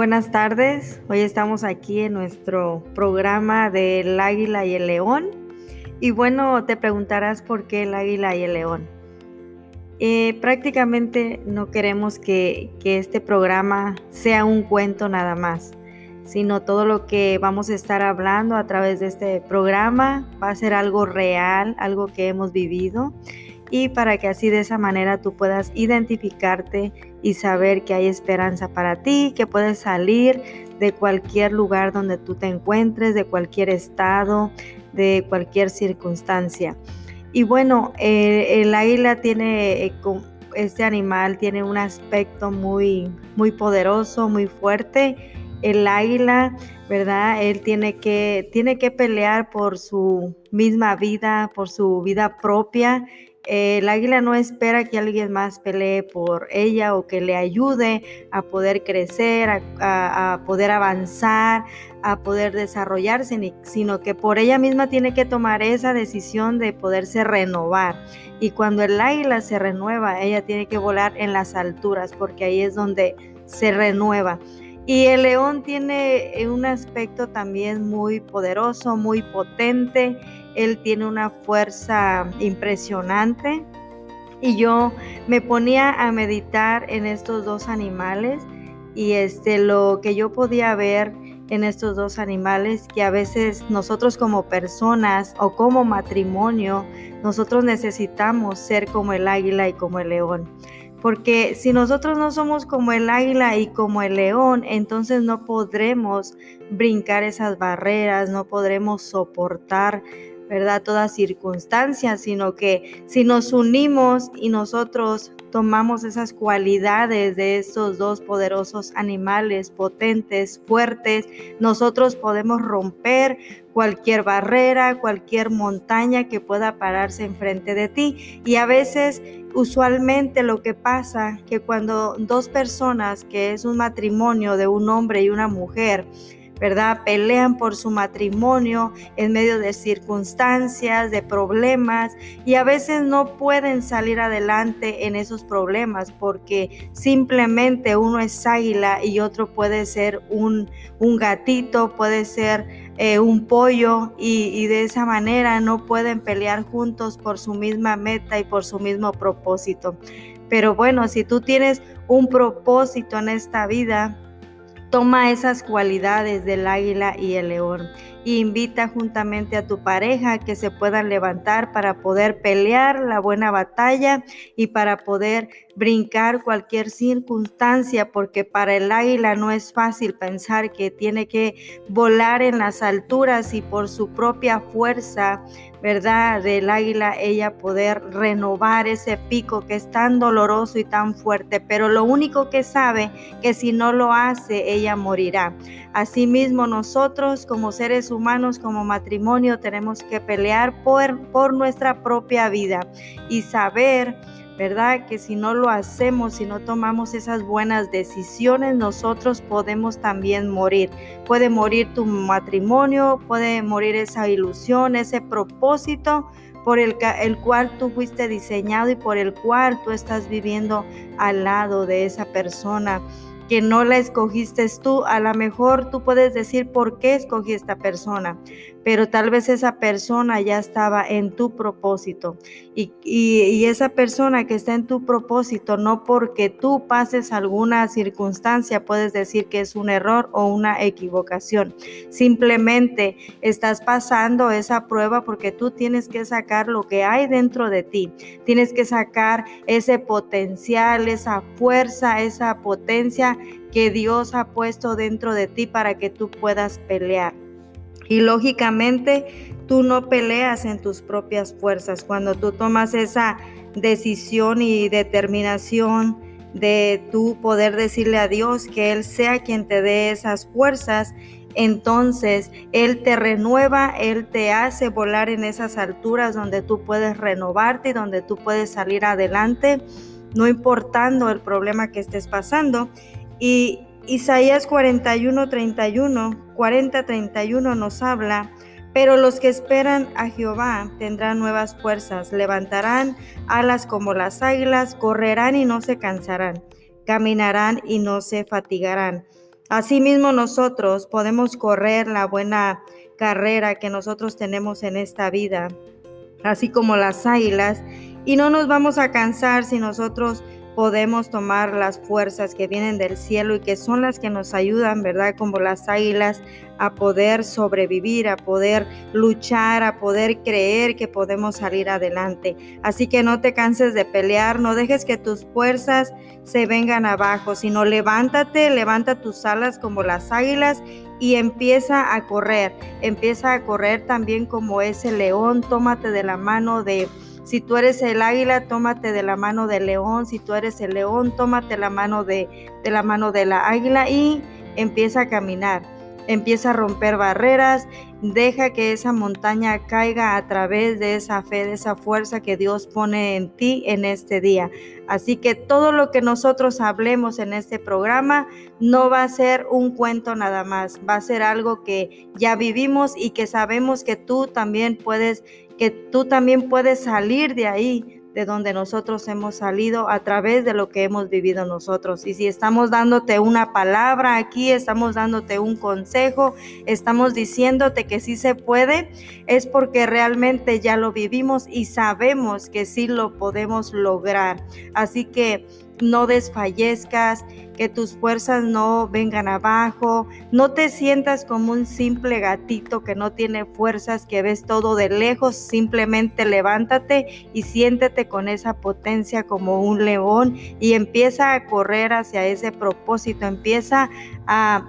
Buenas tardes, hoy estamos aquí en nuestro programa del águila y el león. Y bueno, te preguntarás por qué el águila y el león. Eh, prácticamente no queremos que, que este programa sea un cuento nada más, sino todo lo que vamos a estar hablando a través de este programa va a ser algo real, algo que hemos vivido y para que así de esa manera tú puedas identificarte y saber que hay esperanza para ti, que puedes salir de cualquier lugar donde tú te encuentres, de cualquier estado, de cualquier circunstancia. Y bueno, eh, el águila tiene, eh, este animal tiene un aspecto muy, muy poderoso, muy fuerte. El águila, ¿verdad? Él tiene que, tiene que pelear por su misma vida, por su vida propia el águila no espera que alguien más pelee por ella o que le ayude a poder crecer, a, poder avanzar, a poder desarrollarse, sino que por ella misma tiene que tomar esa decisión de poderse renovar. Y cuando el águila se renueva, ella tiene que volar en las alturas, porque ahí es donde se renueva. Y el león tiene un aspecto también muy poderoso, muy potente él tiene una fuerza impresionante. Y yo me ponía a meditar en estos dos animales y este lo que yo podía ver en estos dos animales que a veces nosotros como personas o como matrimonio nosotros necesitamos ser como el águila y como el león. Porque si nosotros no somos como el águila y como el león, entonces no podremos brincar esas barreras, no podremos soportar ¿verdad? Toda circunstancia, sino que si nos unimos y nosotros tomamos esas cualidades de esos dos poderosos animales potentes, fuertes, nosotros podemos romper cualquier barrera, cualquier montaña que pueda pararse enfrente de ti. Y a veces, usualmente lo que pasa, que cuando dos personas, que es un matrimonio de un hombre y una mujer, ¿verdad? Pelean por su matrimonio en medio de circunstancias, de problemas y a veces no pueden salir adelante en esos problemas porque simplemente uno es águila y otro puede ser un, un gatito, puede ser eh, un pollo y, y de esa manera no pueden pelear juntos por su misma meta y por su mismo propósito. Pero bueno, si tú tienes un propósito en esta vida, Toma esas cualidades del águila y el león e invita juntamente a tu pareja que se puedan levantar para poder pelear la buena batalla y para poder brincar cualquier circunstancia, porque para el águila no es fácil pensar que tiene que volar en las alturas y por su propia fuerza ¿verdad? Del águila, ella poder renovar ese pico que es tan doloroso y tan fuerte, pero lo único que sabe que si no lo hace, ella morirá. Asimismo, nosotros como seres humanos, como matrimonio, tenemos que pelear por, por nuestra propia vida y saber ¿verdad? Que si no lo hacemos, si no tomamos esas buenas decisiones, nosotros podemos también morir. Puede morir tu matrimonio, puede morir esa ilusión, ese propósito por el, el cual tú fuiste diseñado y por el cual tú estás viviendo al lado de esa persona que no la escogiste tú, a lo mejor tú puedes decir por qué escogí esta persona, pero tal vez esa persona ya estaba en tu propósito y, esa persona que está en tu propósito, no porque tú pases alguna circunstancia, puedes decir que es un error o una equivocación. Simplemente estás pasando esa prueba porque tú tienes que sacar lo que hay dentro de ti, tienes que sacar ese potencial, esa fuerza, esa potencia que Dios ha puesto dentro de ti para que tú puedas pelear. Y lógicamente tú no peleas en tus propias fuerzas. Cuando tú tomas esa decisión y determinación de tú poder decirle a Dios que Él sea quien te dé esas fuerzas, entonces Él te renueva, Él te hace volar en esas alturas donde tú puedes renovarte y donde tú puedes salir adelante, no importando el problema que estés pasando. Y Isaías 41, 31, 40, 31 nos habla, pero los que esperan a Jehová tendrán nuevas fuerzas, levantarán alas como las águilas, correrán y no se cansarán, caminarán y no se fatigarán. Asimismo nosotros podemos correr la buena carrera que nosotros tenemos en esta vida, así como las águilas, y no nos vamos a cansar si nosotros podemos tomar las fuerzas que vienen del cielo y que son las que nos ayudan, ¿verdad? Como las águilas a poder sobrevivir, a poder luchar, a poder creer que podemos salir adelante. Así que no te canses de pelear, no dejes que tus fuerzas se vengan abajo, sino levántate, levanta tus alas como las águilas y empieza a correr, empieza a correr también como ese león, tómate de la mano de si tú eres el águila, tómate de la mano del león. Si tú eres el león, tómate la mano de, de la mano de la águila y empieza a caminar. Empieza a romper barreras, deja que esa montaña caiga a través de esa fe, de esa fuerza que Dios pone en ti en este día. Así que todo lo que nosotros hablemos en este programa no va a ser un cuento nada más, va a ser algo que ya vivimos y que sabemos que tú también puedes que tú también puedes salir de ahí, de donde nosotros hemos salido a través de lo que hemos vivido nosotros. Y si estamos dándote una palabra aquí, estamos dándote un consejo, estamos diciéndote que sí se puede, es porque realmente ya lo vivimos y sabemos que sí lo podemos lograr. Así que no desfallezcas, que tus fuerzas no vengan abajo, no te sientas como un simple gatito que no tiene fuerzas, que ves todo de lejos, simplemente levántate y siéntete con esa potencia como un león y empieza a correr hacia ese propósito, empieza a,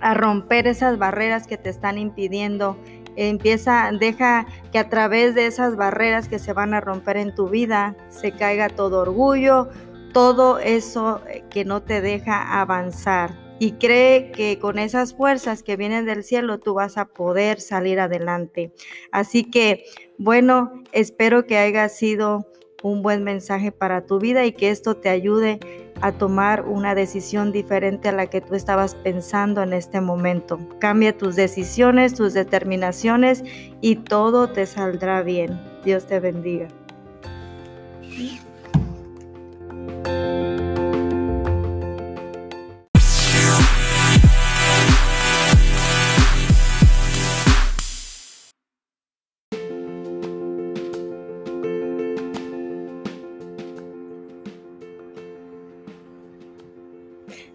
a romper esas barreras que te están impidiendo. Empieza, deja que a través de esas barreras que se van a romper en tu vida se caiga todo orgullo, todo eso eh, que no te deja avanzar. Y cree que con esas fuerzas que vienen del cielo tú vas a poder salir adelante. Así que, bueno, espero que haya sido un buen mensaje para tu vida y que esto te ayude a tomar una decisión diferente a la que tú estabas pensando en este momento. Cambia tus decisiones, tus determinaciones y todo te saldrá bien. Dios te bendiga.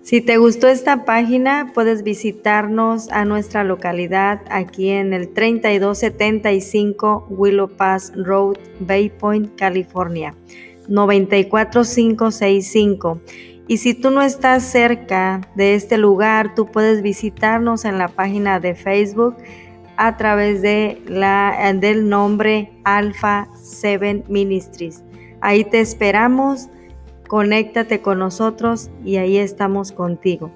Si te gustó esta página, puedes visitarnos a nuestra localidad aquí en el 3275 Willow Pass Road, Bay Point, California, 94565. Y si tú no estás cerca de este lugar, tú puedes visitarnos en la página de Facebook a través de la, del nombre Alpha 7 Ministries. Ahí te esperamos Conéctate con nosotros y ahí estamos contigo.